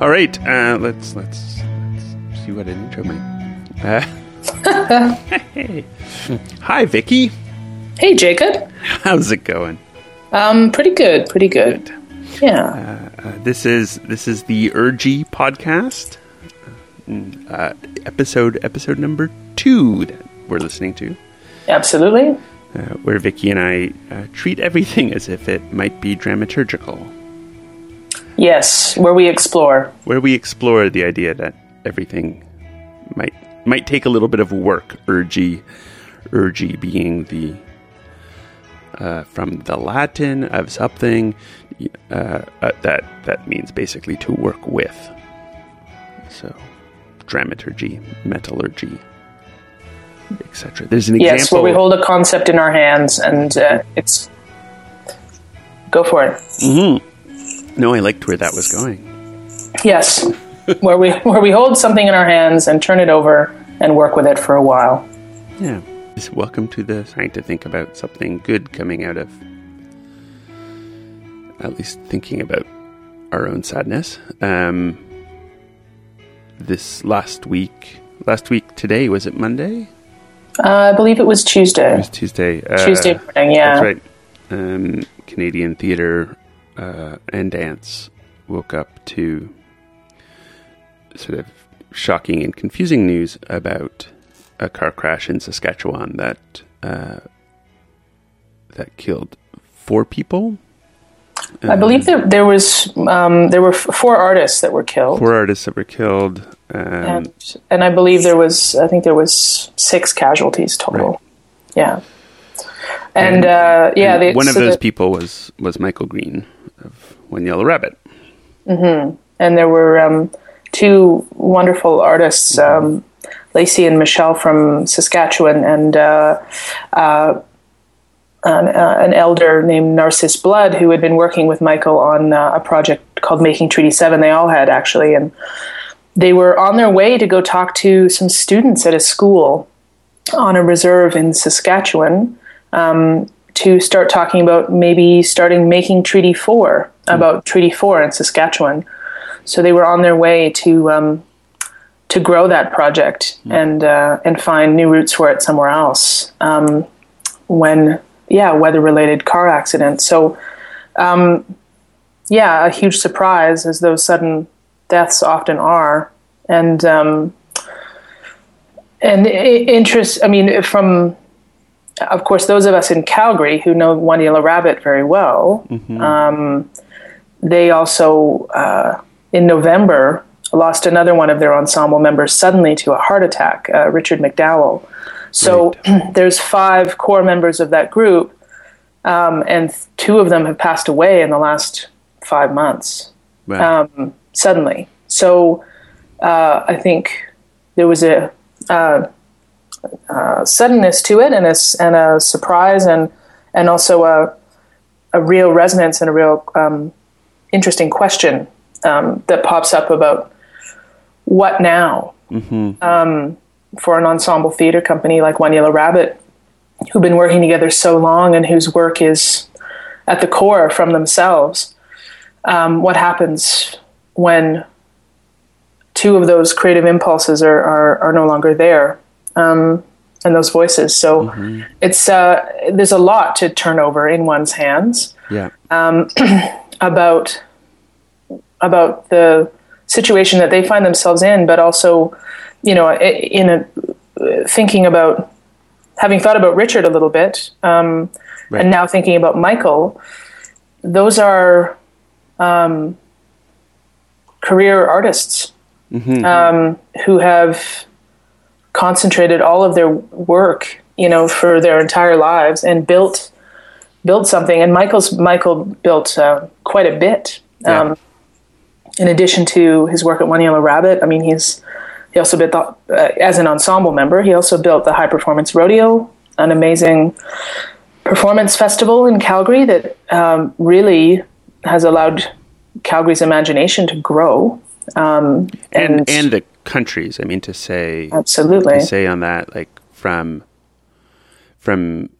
All right, uh, let's let's let's see what an intro might. Uh, hey. Hi, Vicky. Hey, Jacob. How's it going? Um, pretty good, pretty good. Yeah. Uh, this is this is the Urgy podcast, uh, episode episode number two that we're listening to, Absolutely. uh, where Vicky and I uh, treat everything as if it might be dramaturgical, Yes, where we explore. where we explore the idea that everything might might take a little bit of work. Urgy, urgy being the uh, from the Latin of something uh, uh, that that means basically to work with. So, dramaturgy, metallurgy, etc. There's an Yes, example. where we hold a concept in our hands and uh, it's. Go for it. No, I liked where that was going. Yes, where we where we hold something in our hands and turn it over and work with it for a while. Yeah. Just welcome to the trying to think about something good coming out of at least thinking about our own sadness. Um, this last week, last week today was it Monday? Uh, I believe it was Tuesday. It Tuesday. was Tuesday. Uh, Tuesday morning, yeah. That's right. Um, Canadian theatre uh, and dance woke up to sort of shocking and confusing news about a car crash in Saskatchewan that uh, that killed four people. I believe that there was um, there were f- four artists that were killed, Four artists that were killed. Um, and and I believe there was I think there was six casualties total. Right. Yeah, and, uh, yeah, and they, one of those people was was Michael Green One Yellow Rabbit. Mm-hmm. and there were um, two wonderful artists, um, Lacey and Michelle from Saskatchewan, and uh, uh, an, uh, an elder named Narcissus Blood, who had been working with Michael on uh, a project called Making Treaty Seven. They all had actually, and they were on their way to go talk to some students at a school on a reserve in Saskatchewan um, to start talking about maybe starting making Treaty Four about Treaty Four in Saskatchewan. So they were on their way to um, to grow that project and uh, and find new routes for it somewhere else. Um, when yeah, weather related car accidents. So um, yeah, a huge surprise as those sudden deaths often are, and um, and interest. I mean, from of course those of us in Calgary who know One Yellow Rabbit very well. Um, they also uh, in November lost another one of their ensemble members suddenly to a heart attack, uh, Richard McDowell. So there's five core members of that group, um, and th- two of them have passed away in the last five months Wow. um, suddenly. So uh, I think there was a uh, suddenness to it, and a, and a surprise, and and also a a real resonance and a real um, interesting question um, that pops up about what now um, for an ensemble theater company like One Yellow Rabbit, who've been working together so long and whose work is at the core from themselves. Um, what happens when two of those creative impulses are, are, are no longer there um, and those voices? So it's uh, there's a lot to turn over in one's hands yeah. about about the situation that they find themselves in, but also, you know, in a thinking about having thought about Richard a little bit, um, Right. and now thinking about Michael. Those are um, career artists um, who have concentrated all of their work, you know, for their entire lives and built built something. And Michael's Michael built uh, quite a bit. Yeah. Um, in addition to his work at One Yellow Rabbit, I mean, he's he also built the, uh, as an ensemble member. He also built the High Performance Rodeo, an amazing performance festival in Calgary that um, really has allowed Calgary's imagination to grow. Um, and, and and the countries. I mean, to say absolutely, to say on that, like from from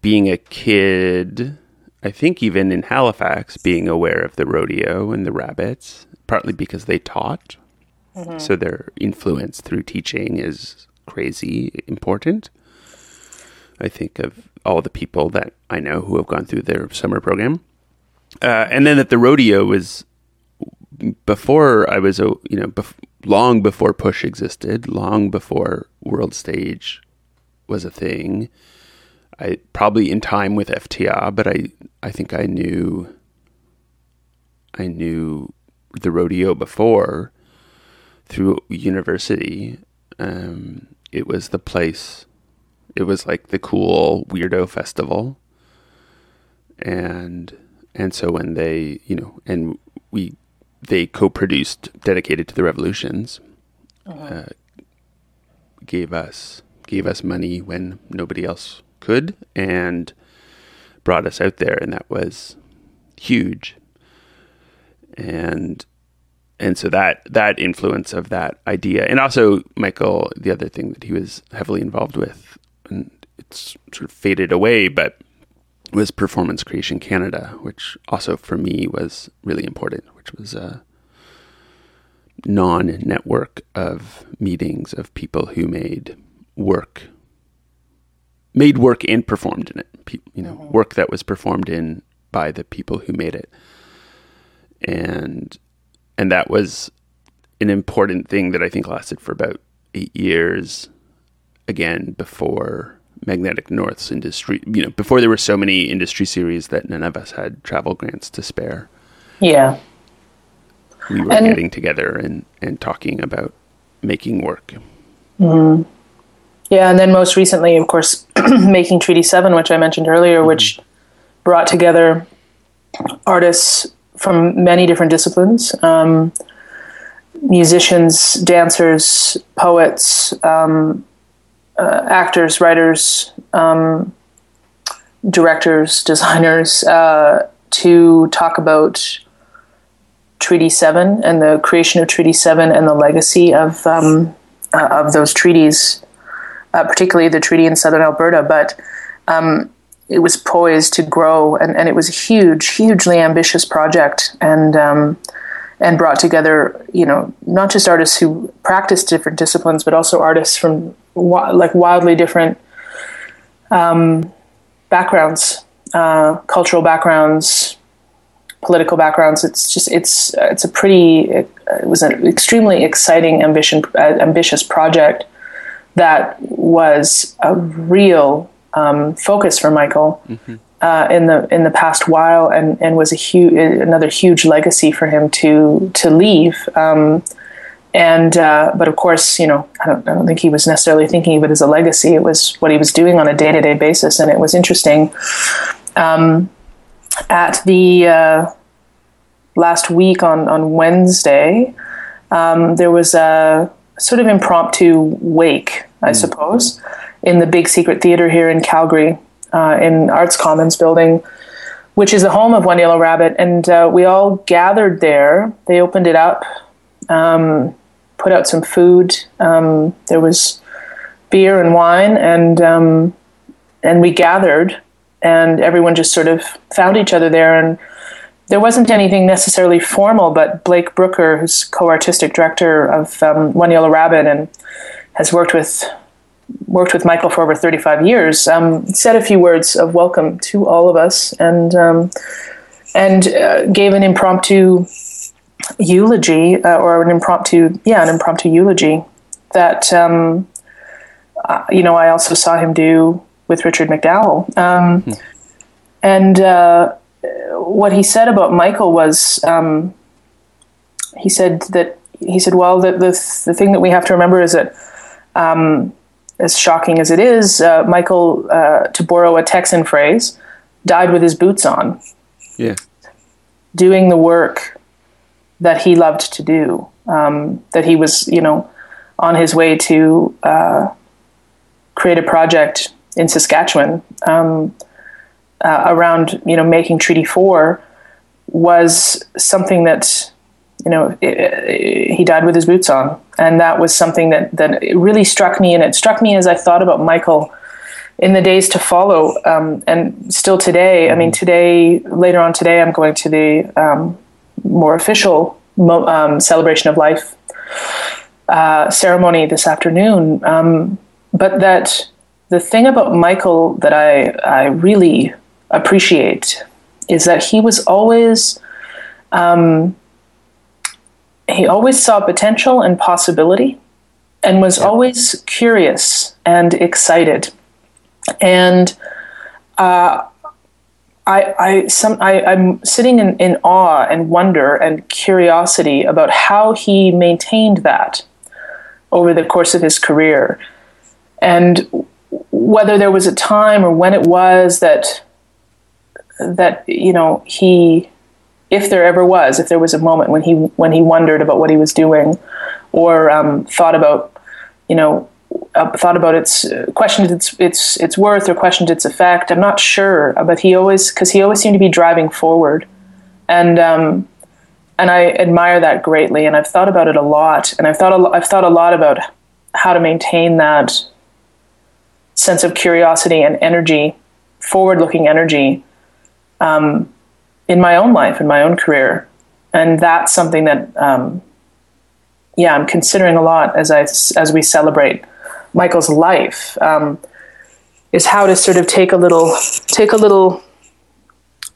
being a kid, I think even in Halifax, being aware of the rodeo and the rabbits, partly because they taught. Mm-hmm. So their influence through teaching is crazy important. I think of all the people that I know who have gone through their summer program. Uh, and then that the rodeo was before I was, a you know, bef- long before Push existed, long before World Stage was a thing. I probably in time with FTR, but I I think I knew I knew the rodeo before through university. Um, it was the place. It was like the cool weirdo festival, and and so when they you know and we they co-produced dedicated to the revolutions, uh-huh. uh, gave us gave us money when nobody else could and brought us out there and that was huge and and so that that influence of that idea and also michael the other thing that he was heavily involved with and it's sort of faded away but was performance creation canada which also for me was really important which was a non-network of meetings of people who made work made work and performed in it. you know, mm-hmm. work that was performed in by the people who made it, and and that was an important thing that I think lasted for about eight years. Again, before Magnetic North's industry, you know, before there were so many industry series that none of us had travel grants to spare. Yeah, we were and, getting together and and talking about making work. Mm-hmm. Yeah, and then most recently, of course, making Treaty Seven, which I mentioned earlier, mm-hmm. which brought together artists from many different disciplines. Um, musicians, dancers, poets, um, uh, actors, writers, um, directors, designers, uh, to talk about Treaty Seven and the creation of Treaty Seven and the legacy of um, uh, of those treaties uh, particularly the treaty in southern Alberta, but um, it was poised to grow, and, and it was a huge, hugely ambitious project, and um, and brought together, you know, not just artists who practice different disciplines, but also artists from like wildly different um, backgrounds, uh, cultural backgrounds, political backgrounds. It's just it's it's a pretty it, it was an extremely exciting ambition uh, ambitious project that was a real um, focus for Michael mm-hmm. uh, in the in the past while, and, and was a huge another huge legacy for him to to leave. Um, and uh, but of course, you know, I don't, I don't think he was necessarily thinking of it as a legacy. It was what he was doing on a day to day basis, and it was interesting. Um, at the uh, last week on on Wednesday, um, there was a sort of impromptu wake, I mm. suppose, in the Big Secret Theater here in Calgary, uh, in Arts Commons building, which is the home of One Yellow Rabbit. And uh, we all gathered there. They opened it up, um, put out some food. Um, there was beer and wine, and um, and we gathered, and everyone just sort of found each other there and there wasn't anything necessarily formal, but Blake Brooker, who's co-artistic director of um, One Yellow Rabbit and has worked with worked with Michael for over 35 years, um, said a few words of welcome to all of us and um, and uh, gave an impromptu eulogy uh, or an impromptu yeah an impromptu eulogy that um, uh, you know I also saw him do with Richard McDowell mm-hmm. and uh, what he said about Michael was um, he said that he said, well, the, the, the thing that we have to remember is that um, as shocking as it is, uh, Michael, uh, to borrow a Texan phrase, died with his boots on. Yeah. Doing the work that he loved to do, um, that he was, you know, on his way to uh, create a project in Saskatchewan. Um, uh, around you know making Treaty Four was something that you know it, it, he died with his boots on, and that was something that that really struck me, and it struck me as I thought about Michael in the days to follow, um, and still today. I mean, today later on today, I'm going to the um, more official mo- um, celebration of life uh, ceremony this afternoon. Um, but that the thing about Michael that I I really appreciate is that he was always um, he always saw potential and possibility and was always curious and excited and uh, I, I, some, I, I'm sitting in, in awe and wonder and curiosity about how he maintained that over the course of his career, and whether there was a time or when it was that that you know he, if there ever was, if there was a moment when he when he wondered about what he was doing, or um, thought about you know uh, thought about its uh, questioned its its its worth or questioned its effect. I'm not sure, but he always because he always seemed to be driving forward, and um, and I admire that greatly. And I've thought about it a lot, and I've thought a, I've thought a lot about how to maintain that sense of curiosity and energy, forward-looking energy, um, in my own life, in my own career, and that's something that. Um, yeah, I'm considering a lot as I as we celebrate Michael's life um, is how to sort of take a little take a little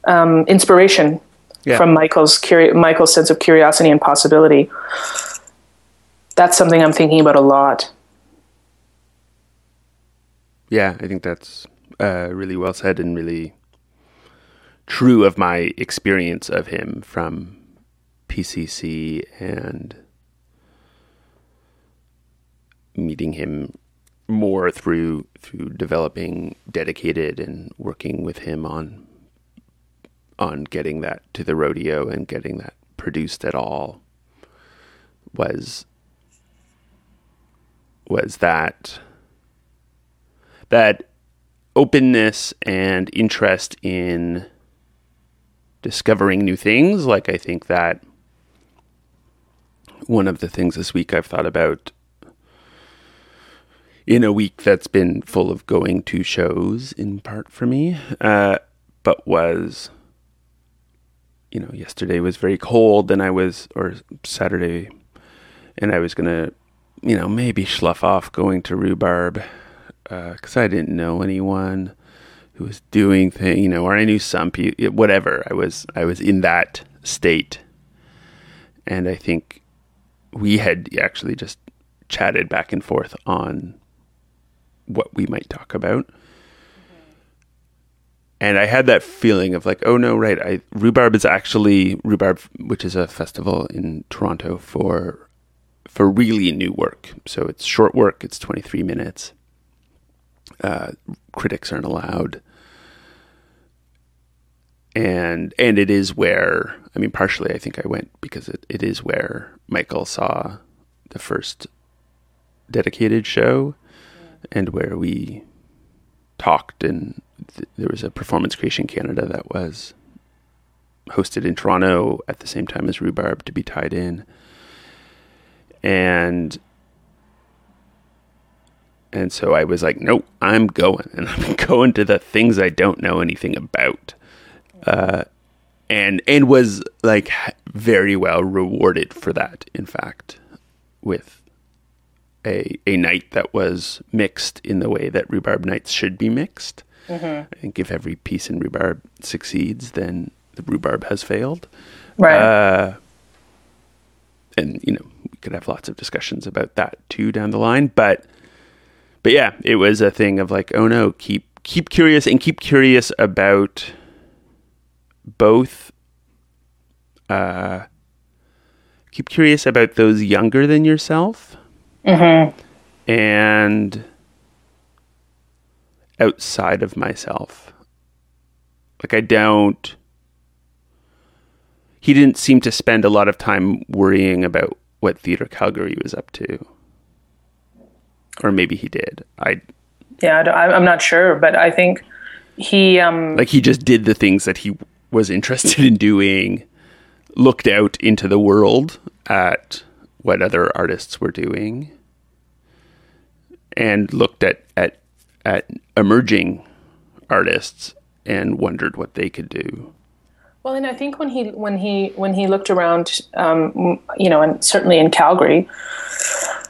um, inspiration yeah. from Michael's curi- Michael's sense of curiosity and possibility. That's something I'm thinking about a lot. Yeah, I think that's uh, really well said and really true of my experience of him from PCC and meeting him more through through developing dedicated and working with him on on getting that to the rodeo and getting that produced at all was was that that openness and interest in discovering new things. Like i think that one of the things this week i've thought about in a week that's been full of going to shows in part for me, uh, but was, you know, yesterday was very cold and I was, or Saturday, and I was going to, you know, maybe slough off going to Rhubarb because uh, I didn't know anyone who was doing things, you know, or I knew some people, whatever. I was, I was in that state. And I think we had actually just chatted back and forth on what we might talk about. And I had that feeling of like, oh no, right. I rhubarb is actually rhubarb, which is a festival in Toronto for for really new work. So it's short work. It's twenty three minutes. Uh, critics aren't allowed, and and it is where I mean, partially I think I went because it, it is where Michael saw the first dedicated show and where we talked and th- there was a performance creation canada that was hosted in toronto at the same time as rhubarb to be tied in. And and so i was like nope i'm going and i'm going to the things i don't know anything about. Uh, and and was like very well rewarded for that in fact with a a night that was mixed in the way that rhubarb nights should be mixed. Mm-hmm. I think if every piece in rhubarb succeeds, then the rhubarb has failed. Right. Uh, and you know we could have lots of discussions about that too down the line, but but yeah, it was a thing of like, oh no, keep keep curious and keep curious about both. Uh, keep curious about those younger than yourself Mm-hmm. And outside of myself. Like, I don't. He didn't seem to spend a lot of time worrying about what Theatre Calgary was up to. Or maybe he did. I. Yeah, I am not sure, but I think he. Um, like, he just did the things that he was interested in doing, looked out into the world at what other artists were doing and looked at at at emerging artists and wondered what they could do. Well, and I think when he when he when he looked around, um, you know, and certainly in Calgary,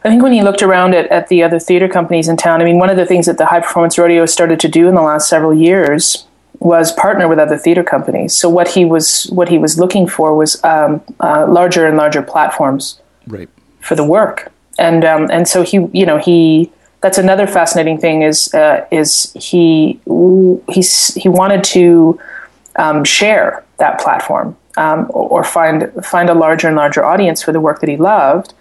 I think when he looked around at, at the other theater companies in town, I mean, one of the things that the High Performance Rodeo started to do in the last several years was partner with other theater companies. So what he was what he was looking for was um, uh, larger and larger platforms Right. for the work, and um, and so he, you know, he that's another fascinating thing is uh, is he he's he wanted to um, share that platform um, or find find a larger and larger audience for the work that he loved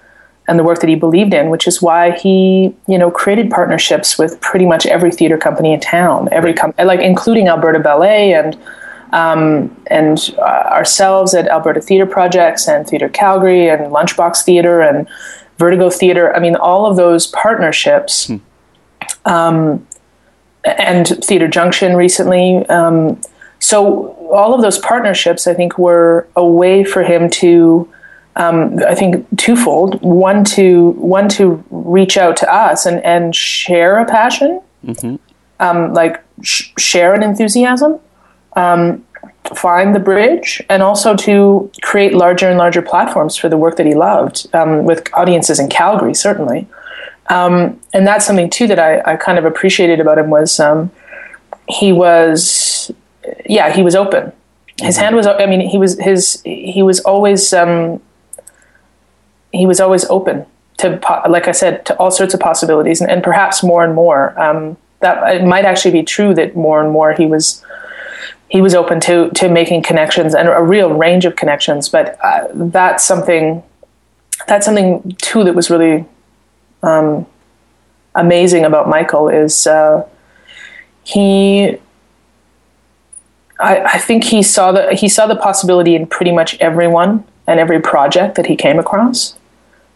and the work that he believed in, which is why he you know created partnerships with pretty much every theater company in town, every com- like including Alberta Ballet and. Um, and uh, ourselves at Alberta Theatre Projects and Theatre Calgary and Lunchbox Theatre and Vertigo Theatre. I mean, all of those partnerships, um, and Theatre Junction recently. Um, so all of those partnerships, I think, were a way for him to, um, I think, twofold. One to one to reach out to us and and share a passion, um, like sh- share an enthusiasm, um, find the bridge, and also to create larger and larger platforms for the work that he loved um, with audiences in Calgary, certainly. Um, and that's something too that I, I kind of appreciated about him was um, he was yeah he was open. His hand was i mean he was his he was always um, he was always open to like i said to all sorts of possibilities and, and perhaps more and more. Um, that it might actually be true that more and more he was he was open to to making connections and a real range of connections but uh, that's something that's something too that was really um, amazing about michael is uh, he I, I think he saw the he saw the possibility in pretty much everyone and every project that he came across.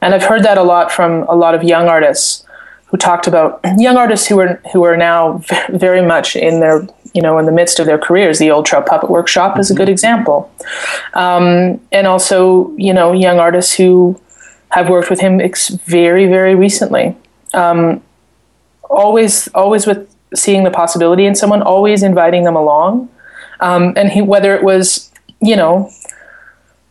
And I've heard that a lot from a lot of young artists who talked about young artists who are who are now very much in their you know in the midst of their careers. The Old Trout Puppet Workshop is a good example, um, and also you know young artists who have worked with him ex- very very recently. Um, always always with seeing the possibility in someone, always inviting them along, um, and he whether it was you know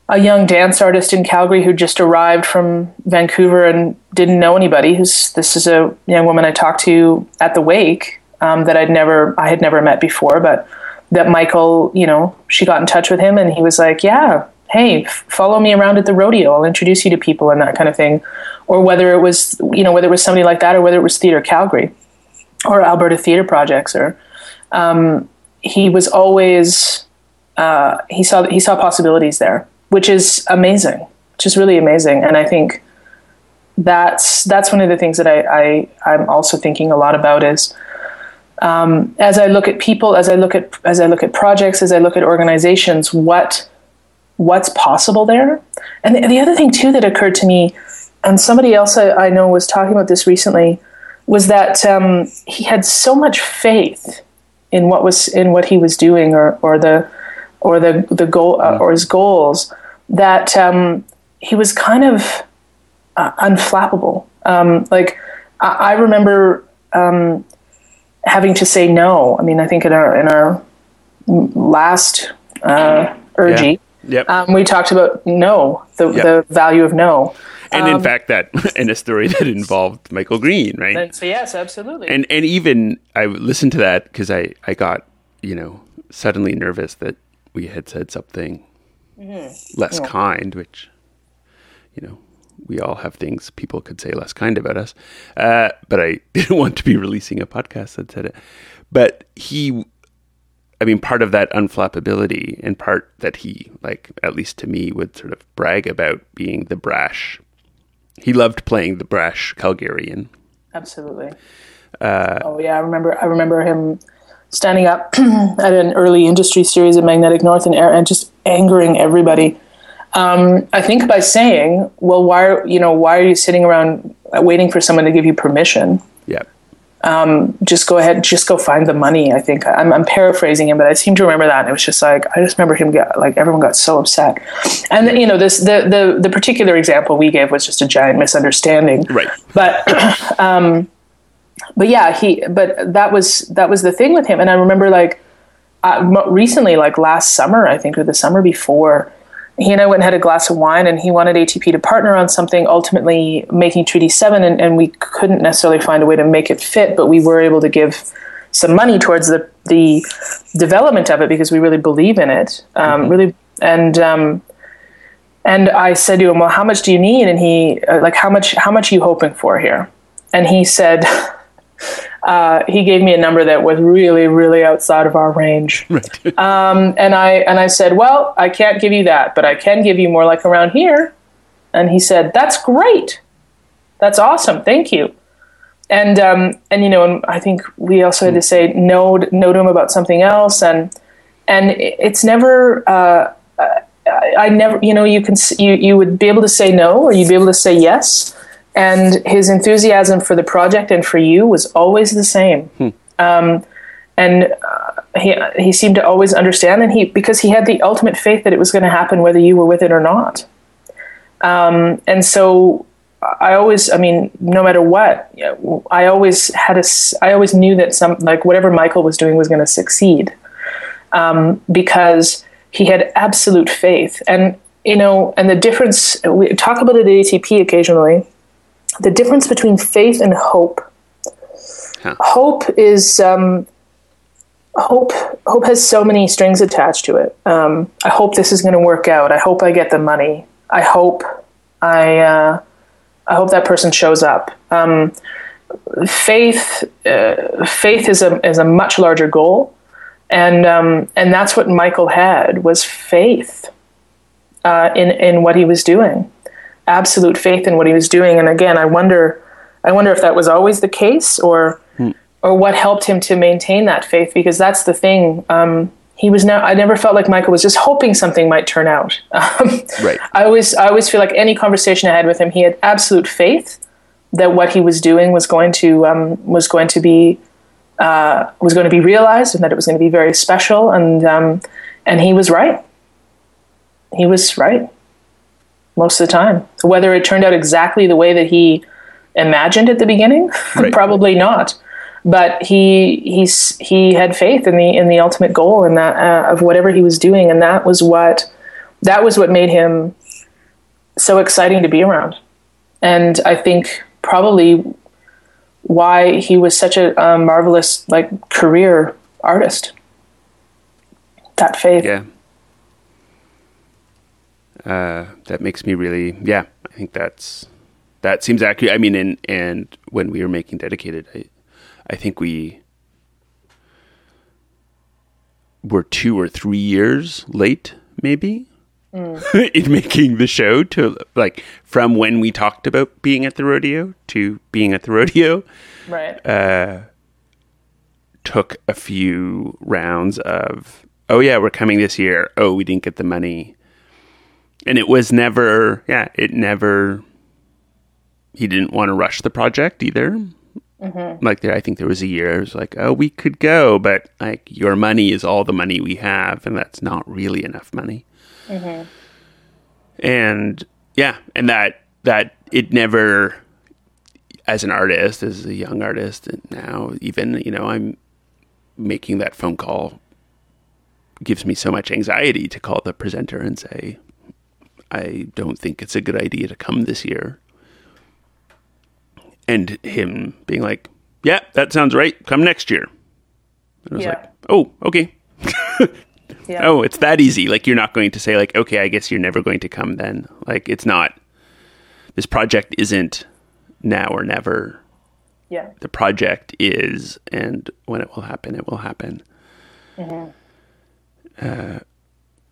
a young dance artist in Calgary who just arrived from Vancouver and didn't know anybody. Who's this is a young woman I talked to at the wake um, that I'd never I had never met before, but that Michael, you know, she got in touch with him and he was like, yeah. Hey, f- follow me around at the rodeo. I'll introduce you to people and that kind of thing. Or whether it was, you know, whether it was somebody like that, or whether it was Theatre Calgary, or Alberta Theatre Projects, or um, he was always uh, he saw he saw possibilities there, which is amazing, which is really amazing. And I think that's that's one of the things that I, I I'm also thinking a lot about is um, as I look at people, as I look at as I look at projects, as I look at organizations, what what's possible there. And the, the other thing too that occurred to me, and somebody else I, I know was talking about this recently, was that um, he had so much faith in what was in what he was doing or or the or the the goal uh, or his goals that um, he was kind of uh, unflappable. Um, like I, I remember um, having to say no. I mean, I think in our in our last uh, urgy, Yep. um, we talked about no, the Yeah. the value of no. and in fact, that in a story that involved Michael Green, right? And so yes, absolutely. and and even I listened to that because I I got you know suddenly nervous that we had said something less kind, which you know we all have things people could say less kind about us, uh, but I didn't want to be releasing a podcast that said it. But he, I mean, part of that unflappability and part that he like at least to me would sort of brag about being the brash. He loved playing the brash Calgarian. Absolutely. oh yeah, I remember. I remember him standing up at an early industry series at Magnetic North and, Air and just angering everybody. Um, I think by saying, "Well, why are you know why are you sitting around waiting for someone to give you permission? Yeah. Just go ahead, just go find the money." I think I'm, I'm paraphrasing him, but I seem to remember that. And it was just like I just remember him get like everyone got so upset, and you know this the the the particular example we gave was just a giant misunderstanding, Right. but um, but yeah, he. But that was that was the thing with him, and I remember like uh, recently, like last summer, I think, or the summer before, he and I went and had a glass of wine, and he wanted ATP to partner on something, ultimately making Treaty Seven, and, and we couldn't necessarily find a way to make it fit, but we were able to give some money towards the the development of it because we really believe in it, um, mm-hmm. really, and. Um, and I said to him, "Well, how much do you need?" And he, uh, like, how much? How much are you hoping for here? And he said, uh, he gave me a number that was really, really outside of our range. Right. um, and I and I said, "Well, I can't give you that, but I can give you more like around here." And he said, "That's great. That's awesome. Thank you." And um, and you know, and I think we also had to say no no to him about something else, and and it's never. Uh, I never, you know, you can you you would be able to say no, or you'd be able to say yes and his enthusiasm for the project and for you was always the same. Hmm. Um, and uh, he he seemed to always understand, and he because he had the ultimate faith that it was going to happen whether you were with it or not. Um, and so I always, I mean, no matter what, I always had a, I always knew that some like whatever Michael was doing was going to succeed, um, because he had absolute faith, and you know, and the difference. We talk about it at ATP occasionally the difference between faith and hope. Huh. Hope is um, hope. Hope has so many strings attached to it. Um, I hope this is going to work out. I hope I get the money. I hope I. Uh, I hope that person shows up. Um, faith. Uh, faith is a is a much larger goal, and um, and that's what Michael had was faith uh, in in what he was doing absolute faith in what he was doing. And again, I wonder, I wonder if that was always the case, or hmm. or what helped him to maintain that faith. Because that's the thing. Um, he was now. I never felt like Michael was just hoping something might turn out. Um, right. I always, I always feel like any conversation I had with him, he had absolute faith that what he was doing was going to um, was going to be uh, was going to be realized, and that it was going to be very special. And um, and he was right. He was right most of the time. Whether it turned out exactly the way that he imagined at the beginning, right. probably not. But he he's he had faith in the in the ultimate goal and that uh, of whatever he was doing, and that was what that was what made him so exciting to be around. And I think probably why he was such a um, marvelous like career artist. That faith. Yeah uh, that makes me really, yeah, I think that's that seems accurate. I mean, and and when we were making dedicated, I, I think we were two or three years late, maybe. Mm. in making the show to like from when we talked about being at the rodeo to being at the rodeo right uh took a few rounds of oh yeah we're coming this year oh we didn't get the money and it was never yeah it never he didn't want to rush the project either mm-hmm. like there i think there was a year it was like oh we could go but like your money is all the money we have and that's not really enough money mm-hmm. and yeah and that that it never as an artist as a young artist and now even you know i'm making that phone call gives me so much anxiety to call the presenter and say I don't think it's a good idea to come this year. And him being like, yeah, that sounds right. Come next year. And I was yeah. like, oh, okay. yeah. Oh, it's that easy. Like, you're not going to say, like, okay, I guess you're never going to come then. Like, it's not, this project isn't now or never. Yeah. The project is, and when it will happen, it will happen. Mm-hmm. Uh,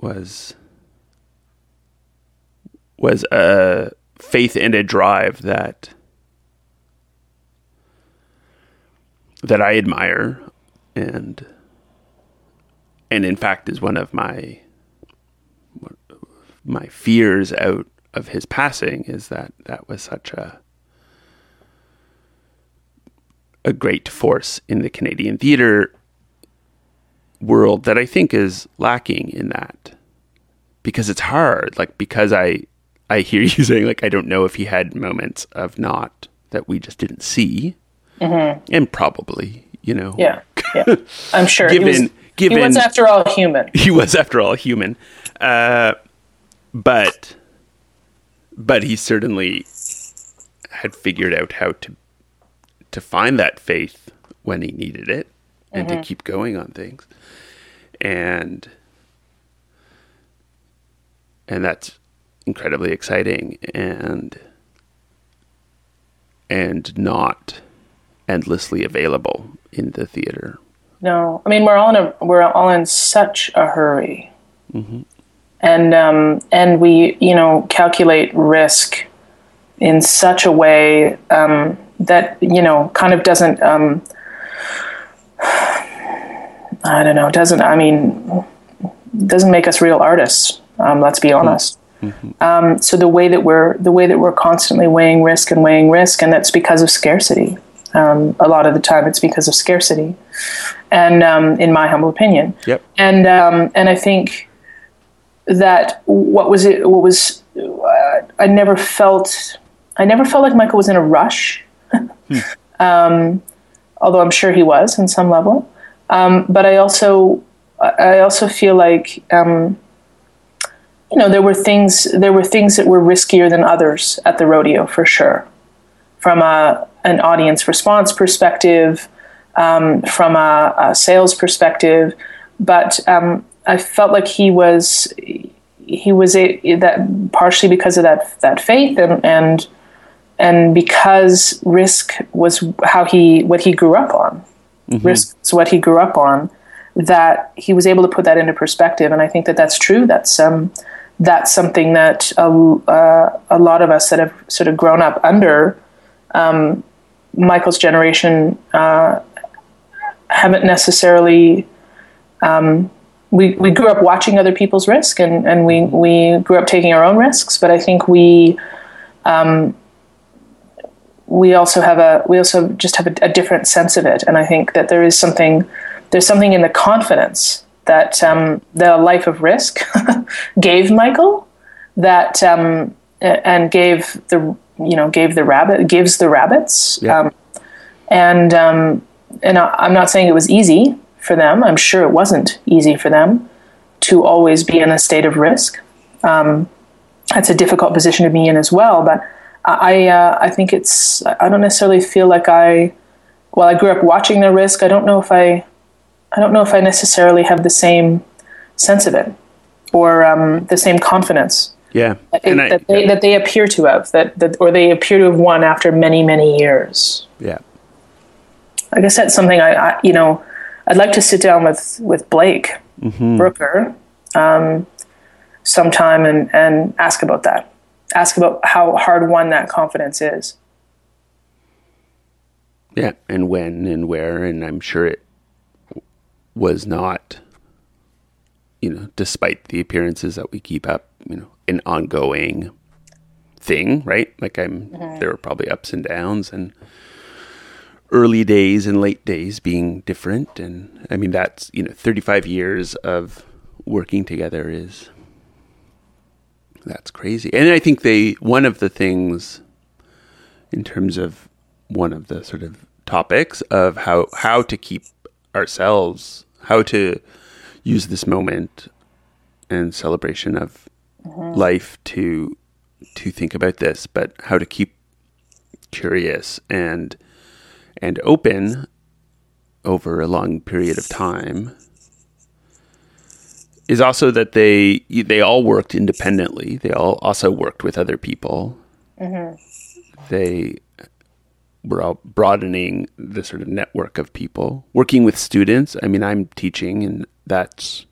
was was a faith and a drive that that I admire and and in fact is one of my my fears out of his passing is that that was such a a great force in the Canadian theater world that I think is lacking in that because it's hard. Like because I I hear you saying like I don't know if he had moments of not that we just didn't see. and probably you know Yeah, yeah. I'm sure. he Given- was, given- he was after all human. he was after all human uh, but but he certainly had figured out how to to find that faith when he needed it and to keep going on things and and that's incredibly exciting and and not endlessly available in the theater No, I mean we're all in a we're all in such a hurry, and um, and we you know calculate risk in such a way um, that you know kind of doesn't um, I don't know doesn't I mean doesn't make us real artists. Um, let's be honest. Um, so the way that we're the way that we're constantly weighing risk and weighing risk, and that's because of scarcity. Um, a lot of the time, it's because of scarcity, and um, in my humble opinion, yep and um, and I think that what was it? What was uh, I never felt I never felt like Michael was in a rush, um, although I'm sure he was in some level. Um, but I also I also feel like um, you know there were things there were things that were riskier than others at the rodeo for sure, from a an audience response perspective, um, from a, a sales perspective, but um, I felt like he was he was a, that partially because of that that faith and and and because risk was how he what he grew up on. Risk is what he grew up on. That he was able to put that into perspective, and I think that that's true. That's um, that's something that a, uh, a lot of us that have sort of grown up under um, Michael's generation uh, haven't necessarily. Um, we, we grew up watching other people's risk, and, and we, we grew up taking our own risks. But I think we um, we also have a we also just have a, a, different sense of it, and I think that there is something there's something in the confidence that um, the life of risk gave Michael that um, and gave the you know gave the rabbit gives the rabbits Yeah. um, and um, and I, I'm not saying it was easy for them. I'm sure it wasn't easy for them to always be in a state of risk. Um, that's a difficult position to be in as well. But I uh, I think it's I don't necessarily feel like I well I grew up watching the risk. I don't know if I I don't know if I necessarily have the same sense of it or um, the same confidence yeah that, and I, that they, that they appear to have that, that or they appear to have won after many many years. yeah I guess that's something I, I you know I'd like to sit down with with Blake Brooker um, sometime and and ask about that. Ask about how hard won that confidence is. Yeah, and when and where, and I'm sure it was not, you know, despite the appearances that we keep up, you know, an ongoing thing, right? Like I'm, there were probably ups and downs, and early days and late days being different, and I mean that's you know, 35 years of working together is that's crazy, and I think they one of the things in terms of one of the sort of topics of how how to keep ourselves how to use this moment and celebration of mm-hmm. life to to think about this but how to keep curious and and open over a long period of time is also that they they all worked independently. They all also worked with other people. Mm-hmm. They were all broadening the sort of network of people. Working with students i mean i'm teaching and that's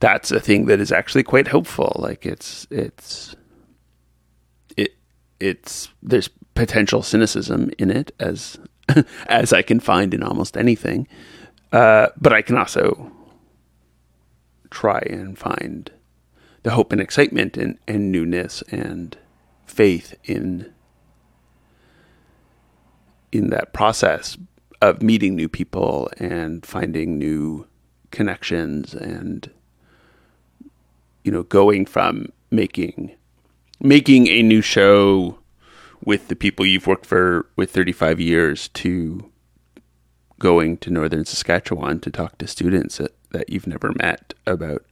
that's a thing that is actually quite hopeful like it's it's it it's there's potential cynicism in it as as i can find in almost anything. Uh, but i can also try and find the hope and excitement and, and newness and faith in in that process of meeting new people and finding new connections and you know going from making making a new show with the people you've worked for with 35 years to going to northern Saskatchewan to talk to students that, that you've never met about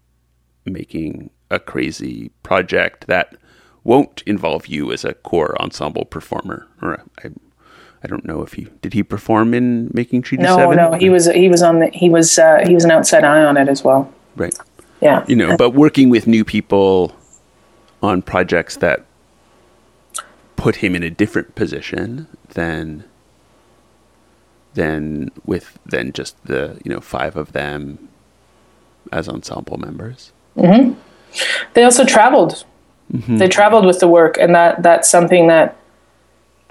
making a crazy project that won't involve you as a core ensemble performer or I, I don't know if he did he perform in making Treaty No, 7? no, no, he was he was on the he was uh, he was an outside eye on it as well. right Yeah, you know but working with new people on projects that put him in a different position than than with than just the you know five of them as ensemble members they also traveled. They traveled with the work, and that that's something that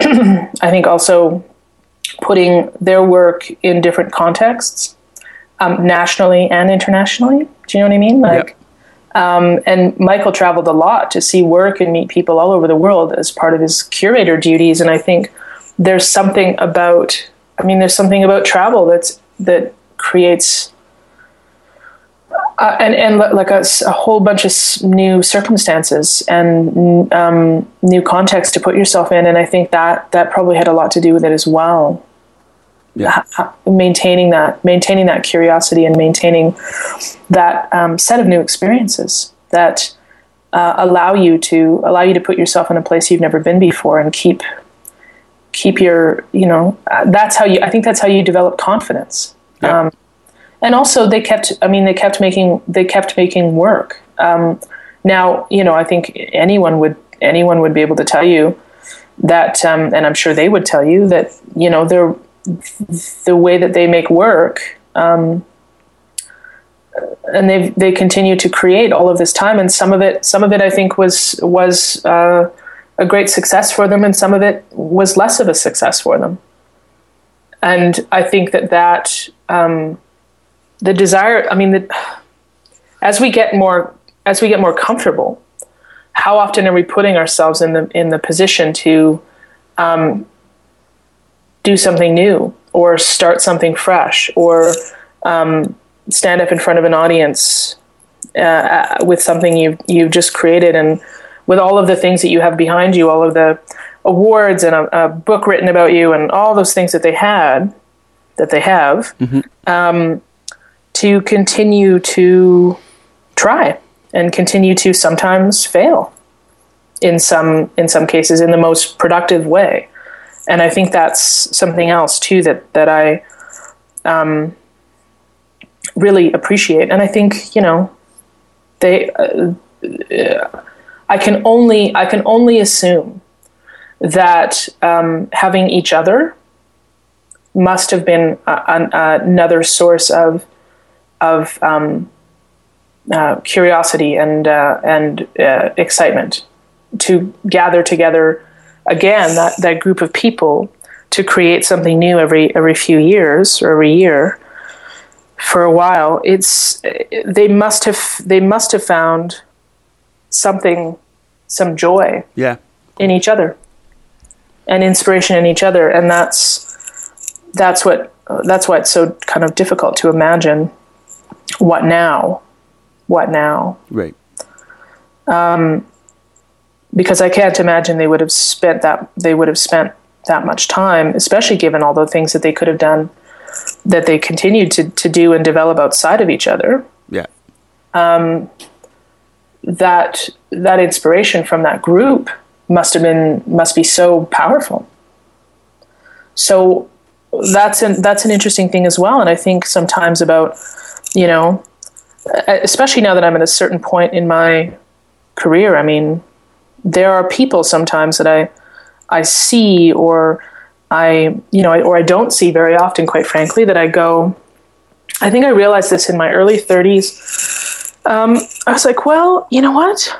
I think also putting their work in different contexts, um, nationally and internationally. Do you know what I mean? Like, um, and Michael traveled a lot to see work and meet people all over the world as part of his curator duties. And I think there's something about, I mean, there's something about travel that's that creates uh, and and li- like a, whole bunch of new circumstances and um, new context to put yourself in, and I think that that probably had a lot to do with it as well. yeah Ha- Maintaining that, maintaining that curiosity, and maintaining that um, set of new experiences that uh, allow you to allow you to put yourself in a place you've never been before, and keep keep your you know uh, that's how you. I think that's how you develop confidence yeah. Um, and also they kept i mean they kept making they kept making work. Um, now you know i think anyone would anyone would be able to tell you that um, and i'm sure they would tell you that you know they're the way that they make work um, and they they continue to create all of this time. And some of it some of it i think was was uh, a great success for them and some of it was less of a success for them. And i think that that um, the desire i mean the, as we get more as we get more comfortable how often are we putting ourselves in the in the position to um, do something new or start something fresh or um, stand up in front of an audience uh, with something you've you've just created and with all of the things that you have behind you all of the awards and a, a book written about you and all those things that they had that they have um, to continue to try and continue to sometimes fail in some in some cases in the most productive way. And i think that's something else too that that i um, really appreciate. And i think you know they uh, uh, i can only i can only assume that um, having each other must have been a, an, another source of of um, uh, curiosity and uh, and uh, excitement to gather together again that, that group of people to create something new every every few years or every year for a while. It's they must have they must have found something some joy yeah. in each other and inspiration in each other. And that's that's what that's why it's so kind of difficult to imagine what now? What now? Right. Um, because I can't imagine they would have spent that they would have spent that much time, especially given all the things that they could have done that they continued to, to do and develop outside of each other. yeah. Um, that that inspiration from that group must have been must be so powerful. So that's an that's an interesting thing as well, and I think sometimes about you know, especially now that I'm at a certain point in my career. I mean, there are people sometimes that I I see or I you know or I don't see very often, quite frankly, that I go. I think I realized this in my early 30s. Um, I was like, well, you know what?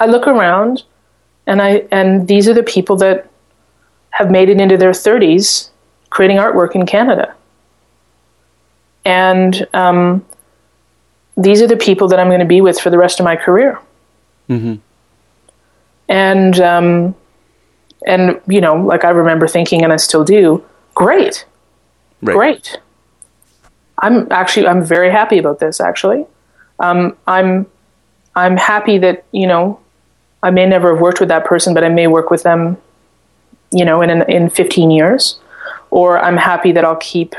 I look around, and I and these are the people that have made it into their 30s creating artwork in Canada. And um, these are the people that I'm going to be with for the rest of my career. And um, and you know, like I remember thinking, and I still do. Great, right great. I'm actually I'm very happy about this. Actually, um, I'm I'm happy that you know I may never have worked with that person, but I may work with them you know, in in 15 years, or I'm happy that I'll keep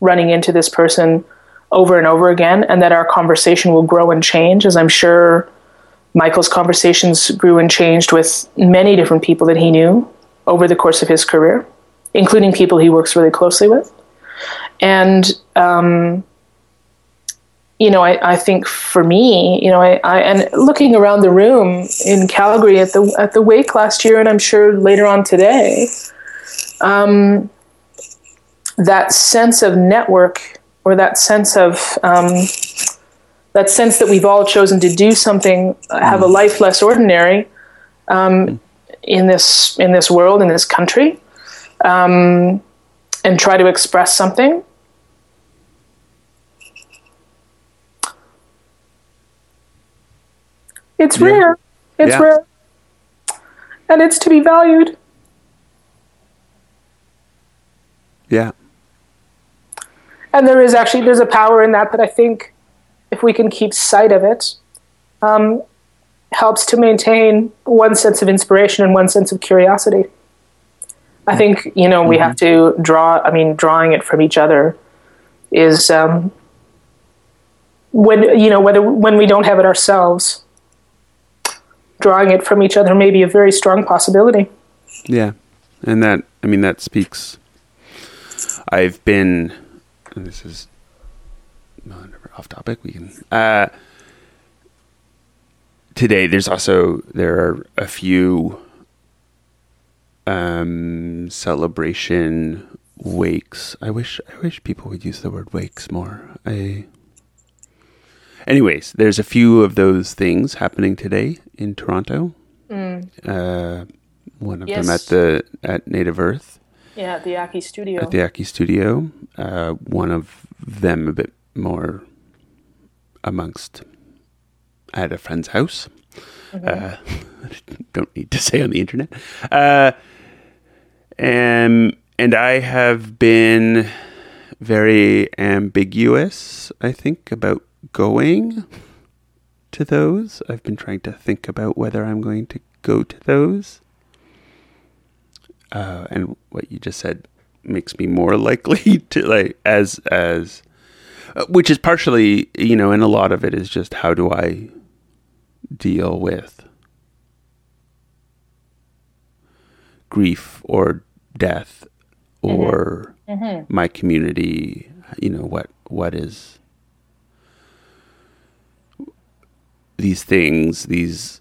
running into this person over and over again, and that our conversation will grow and change, as I'm sure Michael's conversations grew and changed with many different people that he knew over the course of his career, including people he works really closely with. And um, you know, I, I think for me, you know, I, I and looking around the room in Calgary at the at the wake last year, and I'm sure later on today, um, that sense of network or that sense of um, that sense that we've all chosen to do something, have a life less ordinary um, in this in this world in this country, um, and try to express something It's yeah. rare. It's yeah. rare. And it's to be valued. Yeah. And there is actually there's a power in that that I think if we can keep sight of it, um, helps to maintain one sense of inspiration and one sense of curiosity. I think you know we mm-hmm. have to draw. I mean, drawing it from each other is um, when you know whether when we don't have it ourselves drawing it from each other may be a very strong possibility. Yeah. And that, I mean, that speaks. I've been, this is off topic. We can, uh, today there's also, there are a few, um, celebration wakes. I wish, I wish people would use the word wakes more. I, Anyways, there's a few of those things happening today in Toronto. Mm. Uh, one of yes. them at the at Native Earth. Yeah, at the Aki Studio. At the Aki Studio. Uh, one of them a bit more amongst at a friend's house. Mm-hmm. Uh, don't need to say on the internet. Uh, and and I have been very ambiguous, I think, about going to those. I've been trying to think about whether I'm going to go to those. Uh, and what you just said makes me more likely to like as as uh, which is partially you know and a lot of it is just how do I deal with grief or death or mm-hmm. Mm-hmm. my community you know what what is these things, these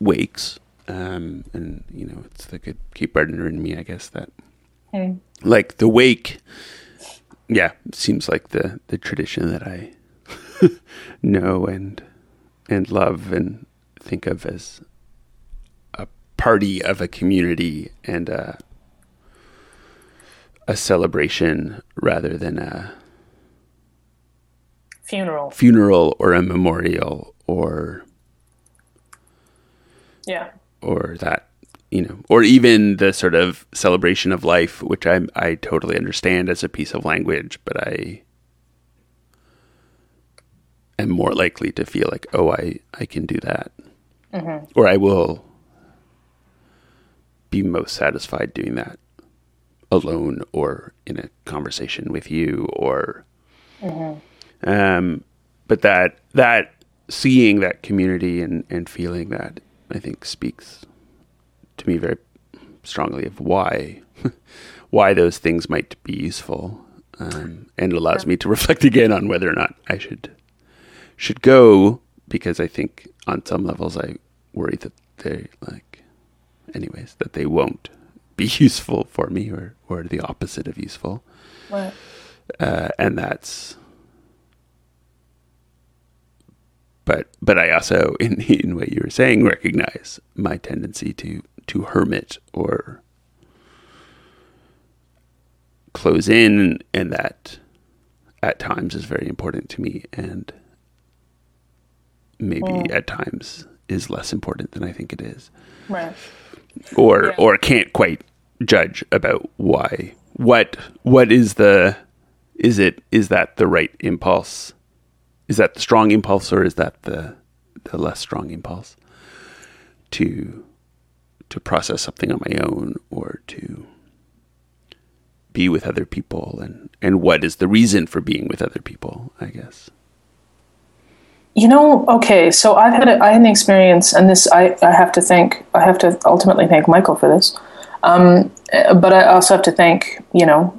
wakes, um, and you know, it's the good Cape Breton in me, I guess that, hey. like the wake, yeah, seems like the the tradition that I know and and love and think of as a party of a community and a a celebration rather than a funeral. Funeral or a memorial or yeah or that you know or even the sort of celebration of life which i i totally understand as a piece of language but i am more likely to feel like oh i i can do that mm-hmm. or i will be most satisfied doing that alone or in a conversation with you or mm-hmm. Um, but that that seeing that community and, and feeling that I think speaks to me very strongly of why why those things might be useful, um, and allows me to reflect again on whether or not I should should go because I think on some levels I worry that they like anyways that they won't be useful for me or or the opposite of useful. Right. Uh, and that's but but I also, in in what you were saying, recognize my tendency to to hermit or close in, and that at times is very important to me, and maybe mm. at times is less important than I think it is, right? Or yeah. or can't quite judge about why what what is the is it is that the right impulse is that the strong impulse or is that the the less strong impulse to to process something on my own or to be with other people? And and what is the reason for being with other people i guess? You know okay so i've had a, i had an experience and this i i have to thank i have to ultimately thank michael for this um, but i also have to thank you know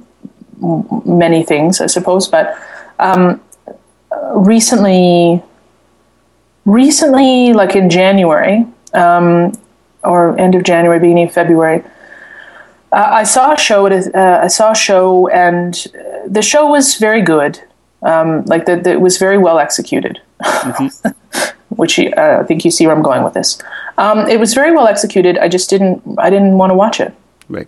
many things i suppose but um, recently recently like in january um, or end of january beginning of february uh, I saw a show. At a, uh, I saw a show, and the show was very good. Um, like that, it was very well executed. Mm-hmm. Which uh, I think you see where I'm going with this. Um, it was very well executed. I just didn't. I didn't want to watch it. Right.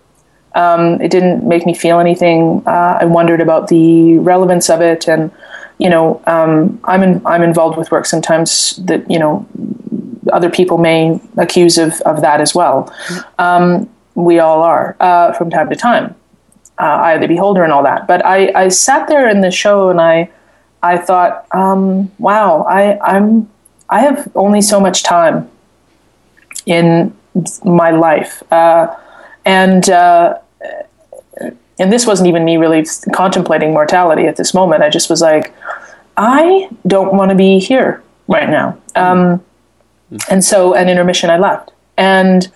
Um, it didn't make me feel anything. Uh, I wondered about the relevance of it, and you know, um, I'm in, I'm involved with work sometimes that you know other people may accuse of, of that as well. Um, we all are uh, from time to time. Uh, Eye of the Beholder and all that. But I, I sat there in the show and I, I thought, um, wow, I, I'm, I have only so much time in my life, uh, and uh, and this wasn't even me really contemplating mortality at this moment. I just was like, I don't want to be here right now. Um, and so, an intermission, I left, and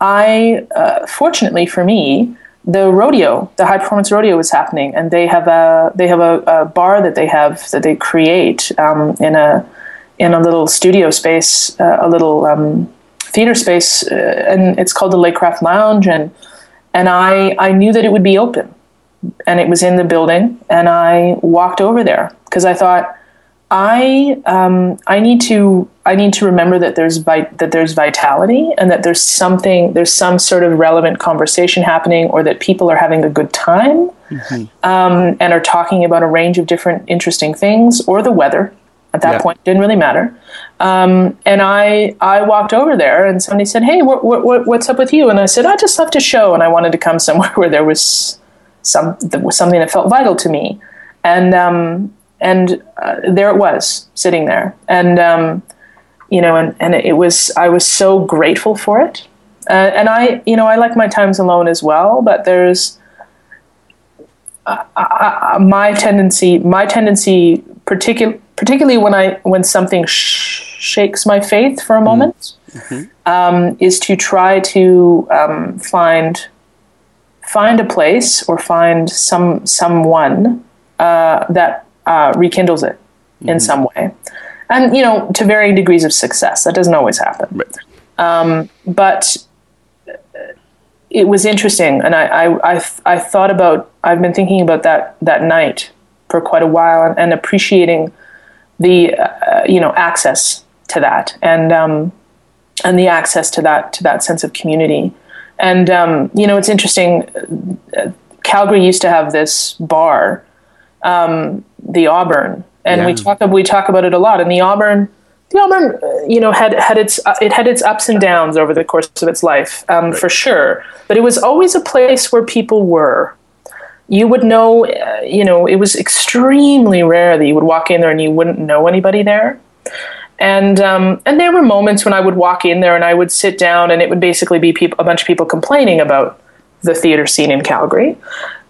I, uh, fortunately for me, the rodeo, the high performance rodeo was happening, and they have a they have a, a bar that they have that they create um, in a in a little studio space, uh, a little um, theater space, uh, and it's called the Lakecraft Lounge, and and I I knew that it would be open, and it was in the building, and I walked over there because I thought I um, I need to I need to remember that there's vi- that there's vitality and that there's something there's some sort of relevant conversation happening or that people are having a good time mm-hmm. um, and are talking about a range of different interesting things or the weather at that yeah. point didn't really matter um, and I I walked over there and somebody said hey what, what, what's up with you and I said I just left a show and I wanted to come somewhere where there was some there was something that felt vital to me and um, and uh, there it was sitting there and um, you know and, and it was i was so grateful for it uh, and i you know i like my times alone as well but there's uh, uh, uh my tendency my tendency particular, particularly when i when something sh- shakes my faith for a mm-hmm. moment mm-hmm. um, is to try to um, find find a place or find some someone uh, that uh, rekindles it mm-hmm. in some way. And, you know, to varying degrees of success. That doesn't always happen. Right. Um, but it was interesting. And I, I, I, I, thought about, I've been thinking about that, that night for quite a while and, and appreciating the, uh, you know, access to that and, um, and the access to that, to that sense of community. And, um, you know, it's interesting. Calgary used to have this bar um, the Auburn, and yeah. we talk we talk about it a lot. And the Auburn, the Auburn, uh, you know, had had its uh, it had its ups and downs over the course of its life, um, right. for sure. But it was always a place where people were. You would know, uh, you know, it was extremely rare that you would walk in there and you wouldn't know anybody there. And um, and there were moments when I would walk in there and I would sit down and it would basically be people, a bunch of people complaining about the theater scene in Calgary.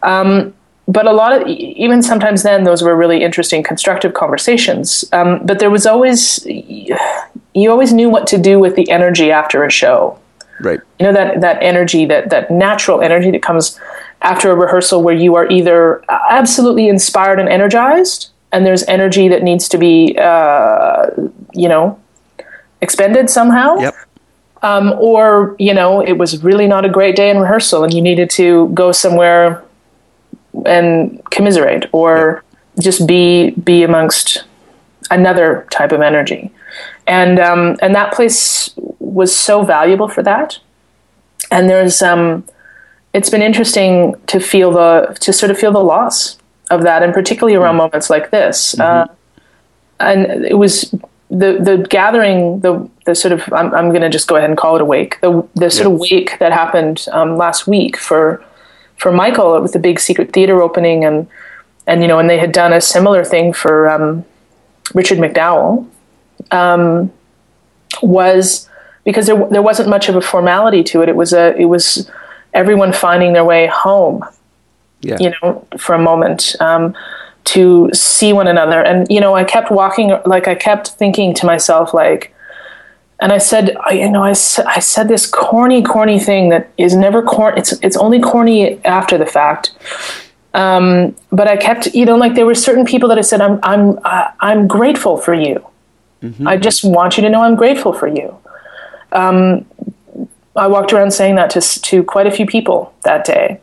Um, but a lot of even sometimes then those were really interesting constructive conversations. Um, but there was always you always knew what to do with the energy after a show. Right. You know that that energy that that natural energy that comes after a rehearsal where you are either absolutely inspired and energized and there's energy that needs to be uh, you know expended somehow. Yep. Um, or you know it was really not a great day in rehearsal and you needed to go somewhere and commiserate or yeah. just be be amongst another type of energy and um, and that place was so valuable for that and there's um, it's been interesting to feel the to sort of feel the loss of that and particularly around mm-hmm. moments like this mm-hmm. uh, and it was the the gathering the the sort of I'm, I'm going to just go ahead and call it a wake the the sort of wake that happened um, last week for for Michael with the big secret theater opening and and you know and they had done a similar thing for um, Richard McDowell um, was because there there wasn't much of a formality to it. It was a it was everyone finding their way home. Yeah. You know, for a moment. Um, to see one another and you know i kept walking like i kept thinking to myself like and i said I, you know I, I said this corny corny thing that is never corny it's it's only corny after the fact. Um, but i kept you know like there were certain people that i said i'm i'm uh, i'm grateful for you. Mm-hmm. i just want you to know i'm grateful for you. Um, i walked around saying that to to quite a few people that day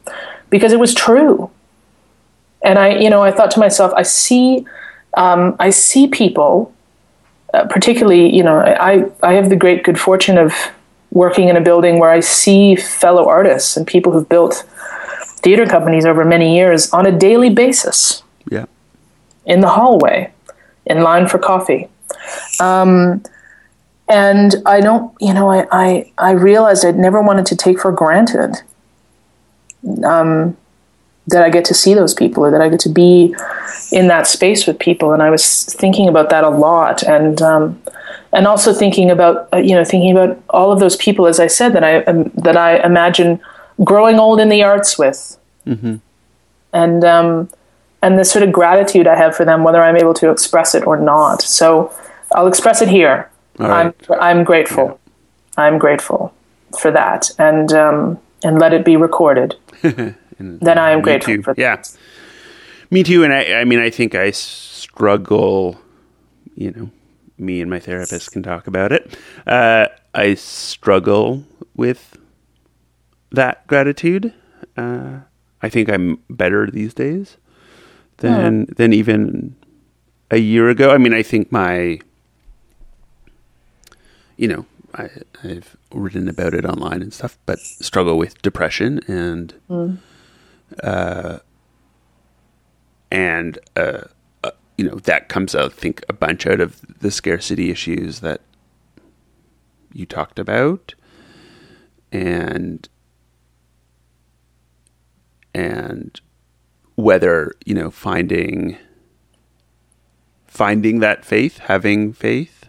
because it was true. And I, you know, I thought to myself, I see, um, I see people, uh, particularly, you know, I, I have the great good fortune of working in a building where I see fellow artists and people who've built theater companies over many years on a daily basis. Yeah. In the hallway, in line for coffee. Um, and I don't, you know, I, I, I realized I'd never wanted to take for granted um, that I get to see those people or that I get to be in that space with people. And I was thinking about that a lot, and um, and also thinking about uh, you know thinking about all of those people, as I said, that I um, that I imagine growing old in the arts with, mm-hmm. and um, and the sort of gratitude I have for them, whether I'm able to express it or not. So I'll express it here. Right. I'm I'm grateful. Yeah. I'm grateful for that, and um, and let it be recorded. And then I am grateful too. for yeah. Me too. And I, I mean, I think I struggle, you know, me and my therapist can talk about it. Uh, I struggle with that gratitude. Uh, I think I'm better these days than hmm. than even a year ago. I mean, I think my, you know, I, have written about it online and stuff, but struggle with depression and mm. Uh, and uh, uh, you know that comes out, I think, a bunch out of the scarcity issues that you talked about, and and whether you know finding finding that faith, having faith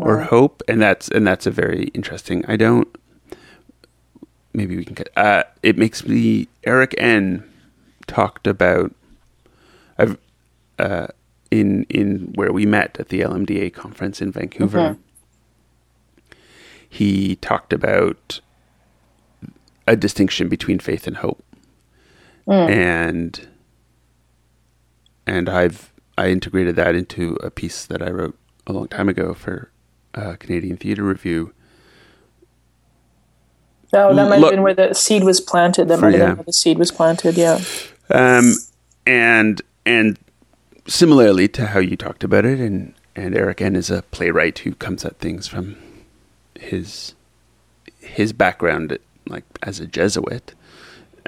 or hope, and that's and that's a very interesting. I don't maybe we can. Uh, it makes me. Erik Ehn. talked about. I've uh, in in where we met at the LMDA conference in Vancouver. Okay. He talked about a distinction between faith and hope, mm. and and I've I integrated that into a piece that I wrote a long time ago for uh, Canadian Theatre Review Oh, that might have been where the seed was planted. That might have been where the seed was planted. Yeah. Um, and and similarly to how you talked about it, and and Erik Ehn is a playwright who comes at things from his his background, like as a Jesuit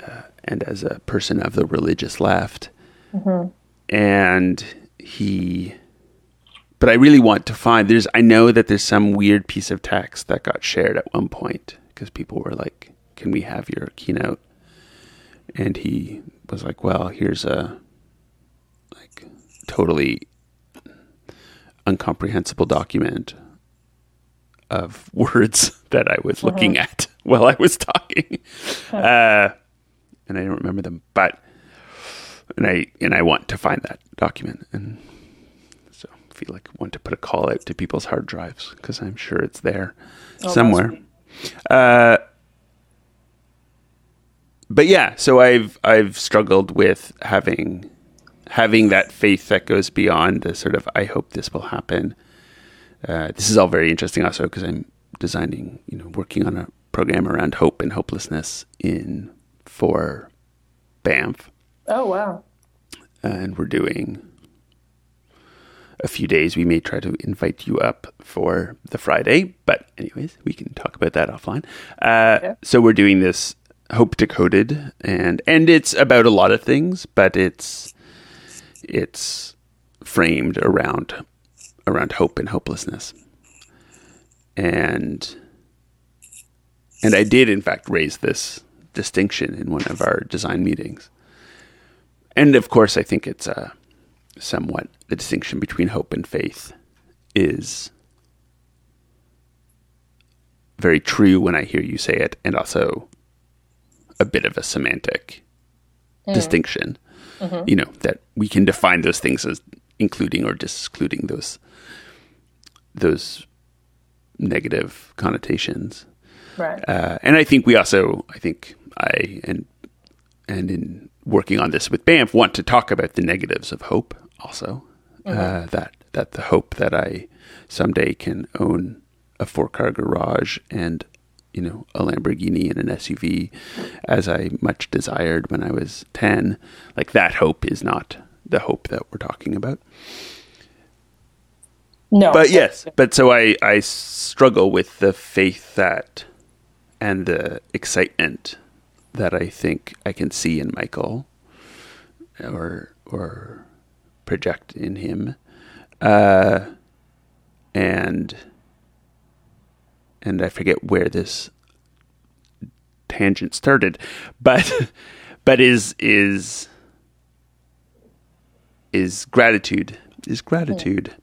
uh, and as a person of the religious left, mm-hmm. and he. But I really want to find there's. I know that there's some weird piece of text that got shared at one point because people were like, "Can we have your keynote?" And he was like, "Well, here's a like totally incomprehensible document of words that I was looking uh-huh. at while I was talking, uh, and I don't remember them, but." And I and I want to find that document, and so I feel like I want to put a call out to people's hard drives because I'm sure it's there oh, somewhere. Uh, but yeah, so I've I've struggled with having having that faith that goes beyond the sort of I hope this will happen. Uh, this is all very interesting also because I'm designing, you know, working on a program around hope and hopelessness in for Banff. Oh wow! And we're doing a few days, we may try to invite you up for the Friday. But, anyways, we can talk about that offline. Uh, yeah. So, we're doing this Hope Decoded, and and it's about a lot of things, but it's it's framed around around hope and hopelessness. And and I did in fact raise this distinction in one of our design meetings. And of course, I think it's a somewhat the distinction between hope and faith is very true when I hear you say it, and also a bit of a semantic distinction. You know that we can define those things as including or discluding those those negative connotations. Right. Uh, and I think we also, I think I and and in working on this with Banff, want to talk about the negatives of hope also. Uh, that that the hope that I someday can own a four car garage and you know a Lamborghini and an SUV, as I much desired when I was ten. Like that hope is not the hope that we're talking about. no. But yes, but so I I struggle with the faith that and the excitement that I think I can see in Michael or or project in him. Uh and and I forget where this tangent started, but but is is is gratitude is gratitude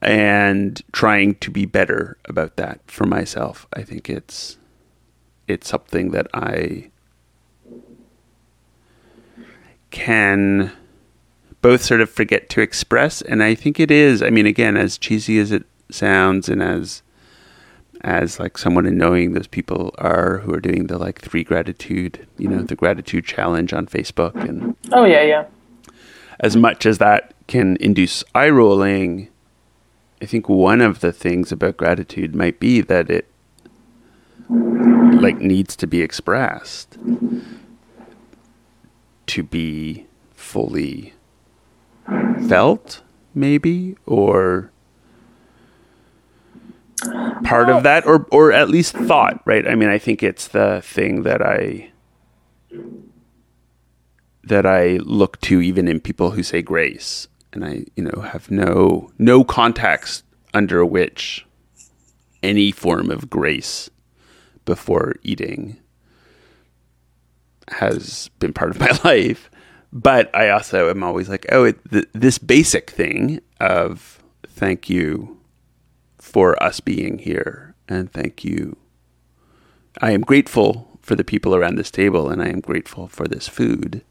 and trying to be better about that for myself. I think it's it's something that I can both sort of forget to express and I think it is I mean again as cheesy as it sounds and as as like someone in knowing those people are who are doing the like three gratitude you know the gratitude challenge on Facebook and Oh yeah, yeah. as much as that can induce eye rolling, I think one of the things about gratitude might be that it like needs to be expressed to be fully felt maybe or part of that or or at least thought right? I mean i think it's the thing that i that I look to even in people who say grace. And I you know have no no context under which any form of grace before eating has been part of my life but I also am always like oh it, th- this basic thing of thank you for us being here and thank you I am grateful for the people around this table and I am grateful for this food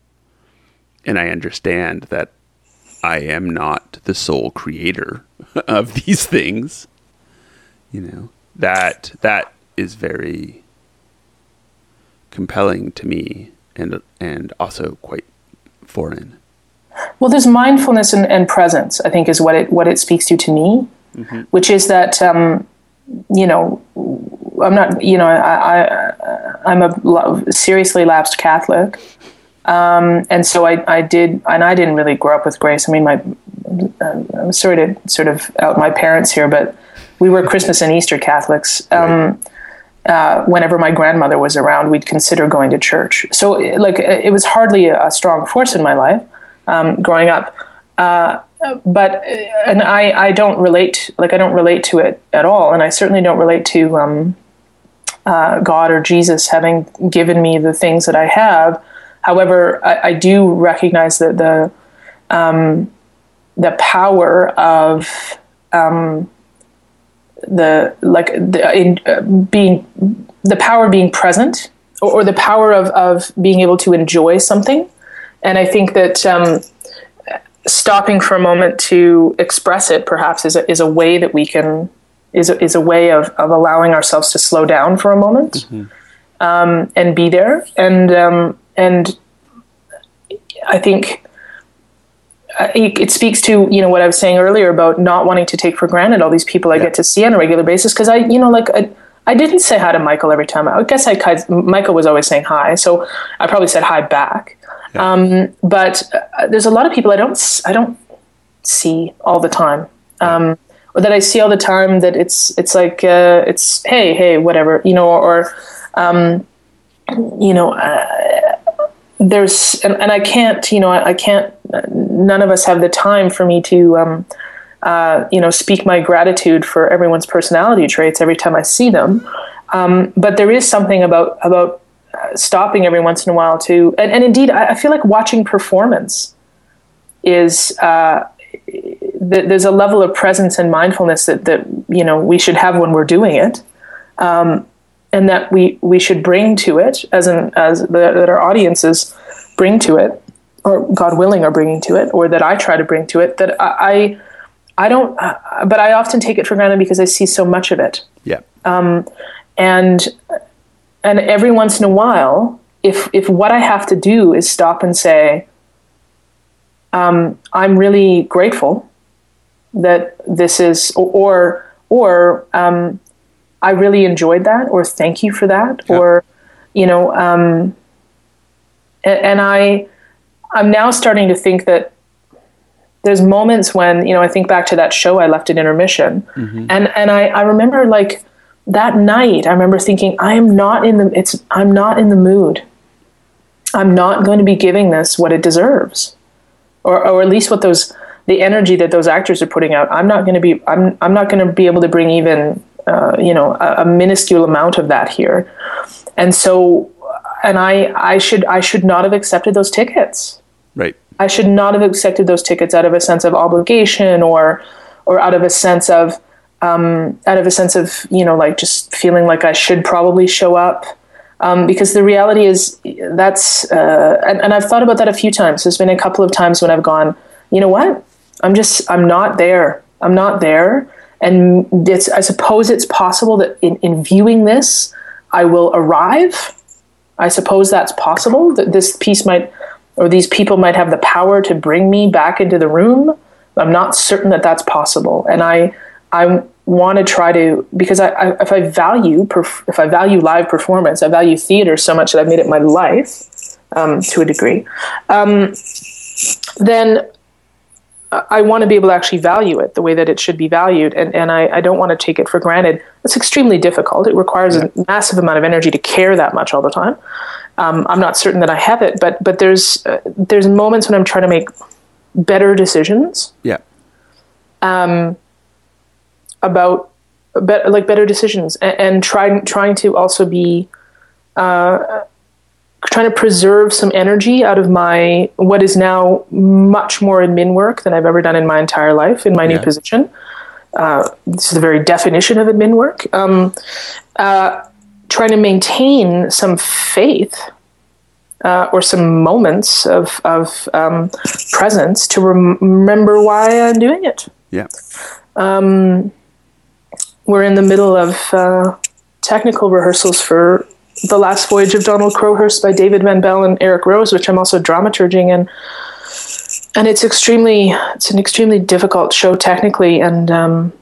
and I understand that I am not the sole creator of these things. You know that that is very compelling to me, and and also quite foreign. Well, there's mindfulness and, and presence. I think is what it what it speaks to to me, which is that um, you know I'm not you know I, I I'm a seriously lapsed Catholic, um, and so I I did and I didn't really grow up with grace. I mean my I'm sorry to sort of out my parents here, but we were Christmas and Easter Catholics. Um, uh, whenever my grandmother was around, we'd consider going to church. So, like, it was hardly a strong force in my life um, growing up. Uh, but and I, I don't relate like I don't relate to it at all, and I certainly don't relate to um, uh, God or Jesus having given me the things that I have. However, I, I do recognize that the um, the power of um, the like the, in uh, being the power of being present or, or, the power of, of being able to enjoy something. And i think that um, stopping for a moment to express it perhaps is a, is a way that we can is a, is a way of, of allowing ourselves to slow down for a moment um, and be there. And um, and i think it speaks to you know what I was saying earlier about not wanting to take for granted all these people I Yeah. get to see on a regular basis because I you know like I, I didn't say hi to Michael every time. I guess I Michael was always saying hi so I probably said hi back. Um, but uh, there's a lot of people I don't I don't see all the time. Um, or that I see all the time that it's it's like uh, it's hey hey whatever you know or um, you know uh, there's and, and I can't you know I, I can't none of us have the time for me to um, uh, you know speak my gratitude for everyone's personality traits every time I see them. Um, but there is something about about uh, stopping every once in a while to and, and indeed I, I feel like watching performance is uh, th- there's a level of presence and mindfulness that that you know we should have when we're doing it. Um, and that we we should bring to it as an as that our audiences bring to it, or God willing, are bringing to it, or that I try to bring to it. That I I don't, uh, but I often take it for granted because I see so much of it. Yeah. Um, and and every once in a while, if if what I have to do is stop and say, um, I'm really grateful that this is, or or um, I really enjoyed that, or thank you for that, yeah. or you know, um, and, and I I'm now starting to think that there's moments when you know I think back to that show I left at intermission, mm-hmm. and and I I remember like that night I remember thinking I am not in the it's I'm not in the mood. I'm not going to be giving this what it deserves, or or at least what those the energy that those actors are putting out. I'm not going to be I'm I'm not going to be able to bring even uh, you know a, a minuscule amount of that here, and so and I I should I should not have accepted those tickets. Right. I should not have accepted those tickets out of a sense of obligation or or out of a sense of um, out of a sense of you know like just feeling like I should probably show up um, because the reality is that's uh, and, and I've thought about that a few times. There's been a couple of times when I've gone, you know what? I'm just I'm not there. I'm not there, and it's I suppose it's possible that in, in viewing this, I will arrive. I suppose that's possible that this piece might or these people might have the power to bring me back into the room. I'm not certain that that's possible, and I I want to try to because I, I if I value perf- if I value live performance, I value theater so much that I've made it my life um, to a degree. Um, then I want to be able to actually value it the way that it should be valued, and, and I, I don't want to take it for granted. It's extremely difficult. It requires a massive amount of energy to care that much all the time. Um, I'm not certain that I have it, but but there's uh, there's moments when I'm trying to make better decisions. Yeah. Um, about be- like better decisions, and, and trying trying to also be. Uh, trying to preserve some energy out of my what is now much more admin work than I've ever done in my entire life in my yeah. new position. Uh, this is the very definition of admin work. Um, uh, trying to maintain some faith uh, or some moments of, of um, presence to rem- remember why I'm doing it. Yeah. Um, we're in the middle of uh, technical rehearsals for the Last Voyage of Donald Crowhurst by David Van Belle and Eric Rose, which I'm also dramaturging and and it's extremely it's an extremely difficult show technically and um,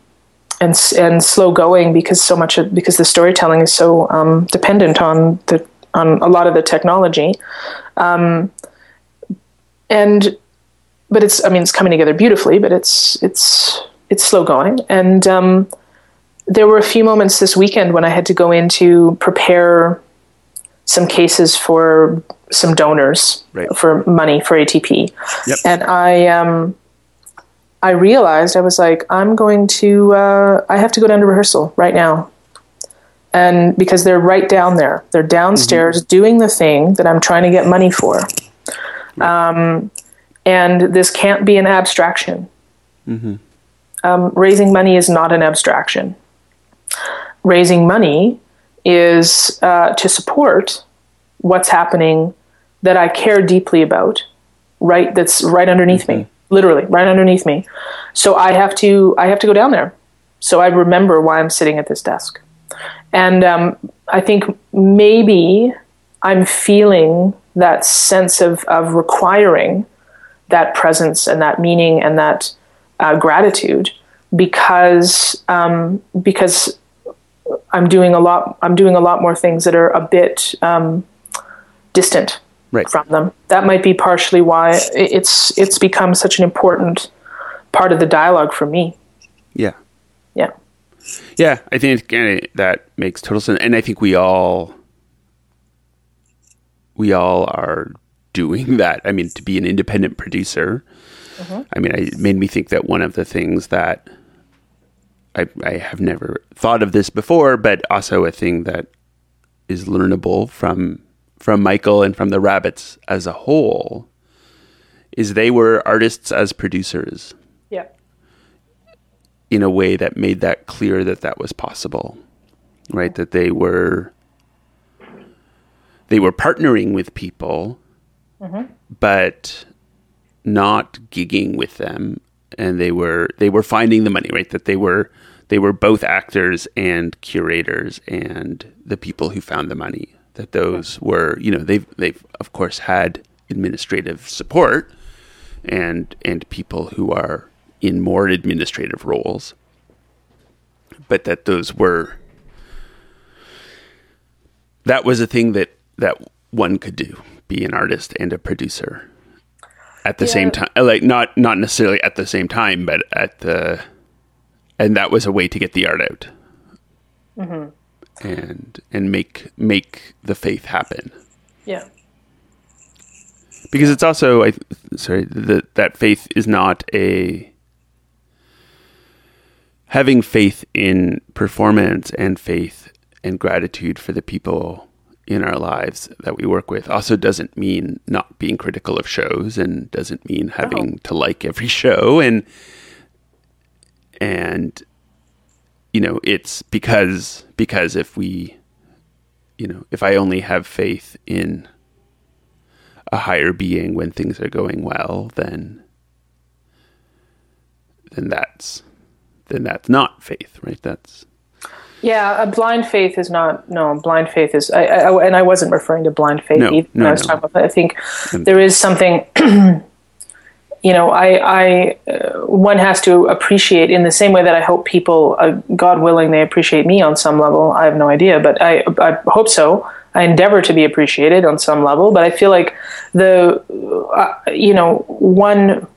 and and slow going because so much of, because the storytelling is so um, dependent on the on a lot of the technology, um, and but it's I mean it's coming together beautifully, but it's it's it's slow going and. Um, there were a few moments this weekend when I had to go in to prepare some cases for some donors right. for money for ATP. Yep. And I um, I realized I was like, I'm going to uh, I have to go down to rehearsal right now. And because they're right down there, they're downstairs mm-hmm. doing the thing that I'm trying to get money for. Um, and this can't be an abstraction. Mm-hmm. Um, raising money is not an abstraction. Raising money is uh, to support what's happening that I care deeply about, right? That's right underneath mm-hmm. me, literally right underneath me. So I have to I have to go down there, so I remember why I'm sitting at this desk, and um, I think maybe I'm feeling that sense of of requiring that presence and that meaning and that uh, gratitude because um, because I'm doing a lot. I'm doing a lot more things that are a bit um, distant right. from them. That might be partially why it's it's become such an important part of the dialogue for me. Yeah. Yeah. Yeah, I think that makes total sense, and I think we all we all are doing that. I mean, to be an independent producer, mm-hmm. I mean, it made me think that one of the things that I, I have never thought of this before, but also a thing that is learnable from from Michael and from the Rabbits as a whole is they were artists as producers. Yeah. In a way that made that clear that that was possible. right? That they were they were partnering with people, mm-hmm. but not gigging with them, and they were they were finding the money, right? That they were they were both actors and curators and the people who found the money. That those were, you know, they've they've of course had administrative support and and people who are in more administrative roles, but that those were that was a thing that that one could do be an artist and a producer at the Yeah. same time like not not necessarily at the same time but at the and that was a way to get the art out. Mm-hmm. And and make make the faith happen. Yeah. because it's also I sorry that that faith is not a having faith in performance and faith and gratitude for the people in our lives that we work with also doesn't mean not being critical of shows and doesn't mean uh-huh. having to like every show and and you know it's because because if we you know if i only have faith in a higher being when things are going well, then then that's then that's not faith, right? That's Yeah, a blind faith is not no blind faith is I, I and I wasn't referring to blind faith No, either when no, I was no. talking about. I think there is something you know I I uh, one has to appreciate in the same way that I hope people uh, God willing they appreciate me on some level. I have no idea, but I I hope so. I endeavor to be appreciated on some level, but I feel like the uh, you know one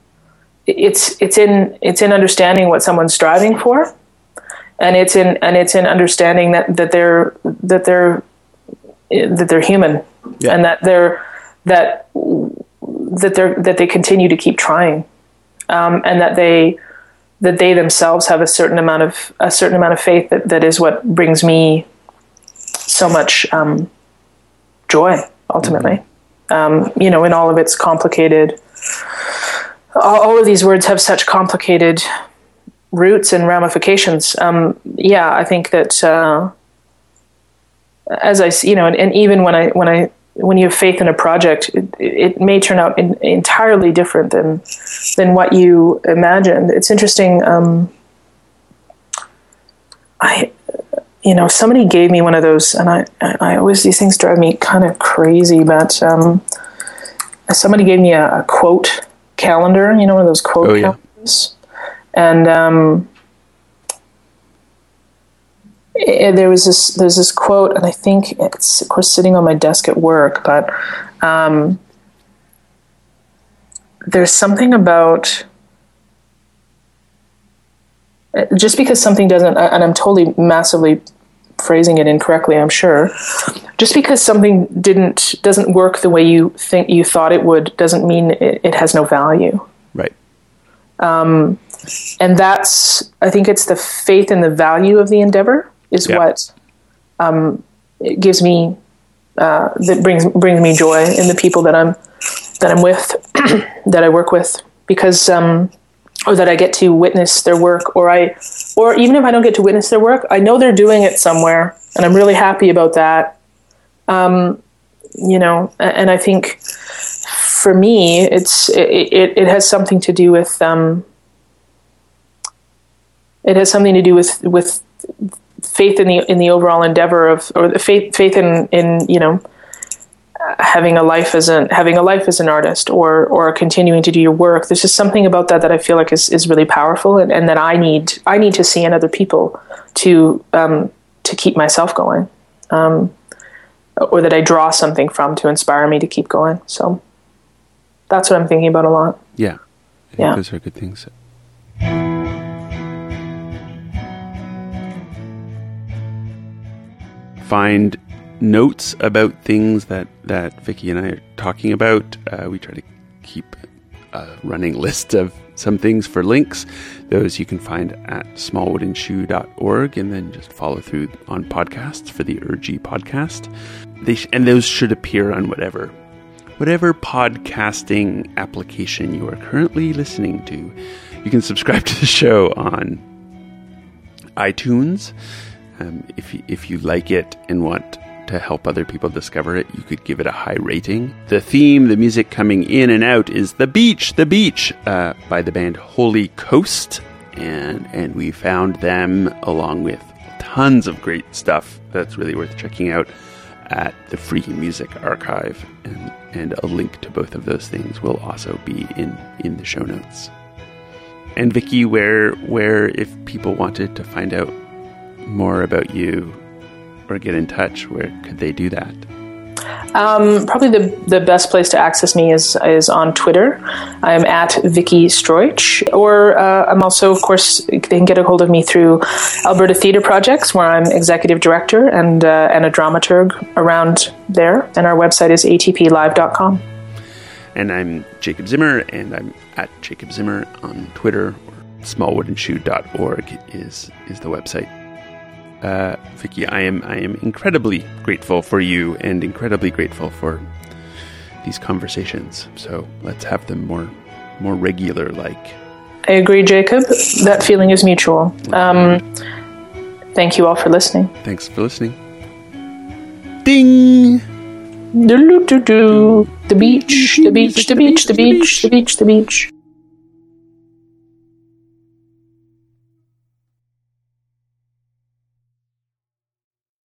it's it's in it's in understanding what someone's striving for and it's in and it's in understanding that that they're that they're that they're human Yeah. and that they're that that they're that they continue to keep trying um, and that they that they themselves have a certain amount of a certain amount of faith that, that is what brings me so much um, joy ultimately um, you know in all of its complicated all, all of these words have such complicated roots and ramifications. Um, yeah, I think that uh, as I you know, and, and even when I when I when you have faith in a project, it, it may turn out in, entirely different than than what you imagined. It's interesting. Um, I, you know, somebody gave me one of those, and I, I I always these things drive me kind of crazy, but um, somebody gave me a, a quote calendar. You know, one of those quote Oh, yeah. calendars and um, eh, there was this there's this quote, and I think it's of course sitting on my desk at work, but um, there's something about just because something doesn't, and I'm totally massively phrasing it incorrectly, I'm sure. Just because something didn't doesn't work the way you think you thought it would doesn't mean it, it has no value right. and that's i think it's the faith and the value of the endeavor is Yeah. what um, it gives me uh, that brings brings me joy in the people that i'm that i'm with that i work with because um, or that i get to witness their work or i or even if i don't get to witness their work i know they're doing it somewhere and i'm really happy about that um, you know and i think for me it's it, it, it has something to do with um, it has something to do with with faith in the in the overall endeavor of or the faith faith in in you know having a life as an having a life as an artist or or continuing to do your work there's just something about that that I feel like is, is really powerful and, and that I need I need to see in other people to um, to keep myself going um, or that I draw something from to inspire me to keep going so that's what I'm thinking about a lot Yeah. Yeah. those are good things. Find notes about things that, that Vicki and I are talking about. Uh, we try to keep a running list of some things for links. Those you can find at smallwoodenshoe.org and then just follow through on podcasts for the Urgy podcast. They sh- and those should appear on whatever whatever podcasting application you are currently listening to. You can subscribe to the show on iTunes. Um, if you, if you like it and want to help other people discover it, you could give it a high rating. The theme, the music coming in and out, is "The Beach, The Beach" uh, by the band Holy Coast, and and we found them along with tons of great stuff that's really worth checking out at the Free Music Archive, and and a link to both of those things will also be in in the show notes. And Vicki, where where if people wanted to find out more about you or get in touch, where could they do that? Um, probably the, the best place to access me is is on Twitter. I'm at Vicki Stroich, or uh, I'm also, of course, they can get a hold of me through Alberta Theatre Projects, where I'm executive director and uh, and a dramaturg around there. And our website is atplive.com. And I'm Jacob Zimmer, and I'm at Jacob Zimmer on Twitter. Or smallwoodenshoe.org is is the website uh, Vicki, I am I am incredibly grateful for you and incredibly grateful for these conversations. So let's have them more more regular. Like I agree, Jacob. That feeling is mutual. Um, thank you all for listening. Thanks for listening. Ding. Do-do-do-do. The beach, the beach, the beach, the beach, the beach, the beach.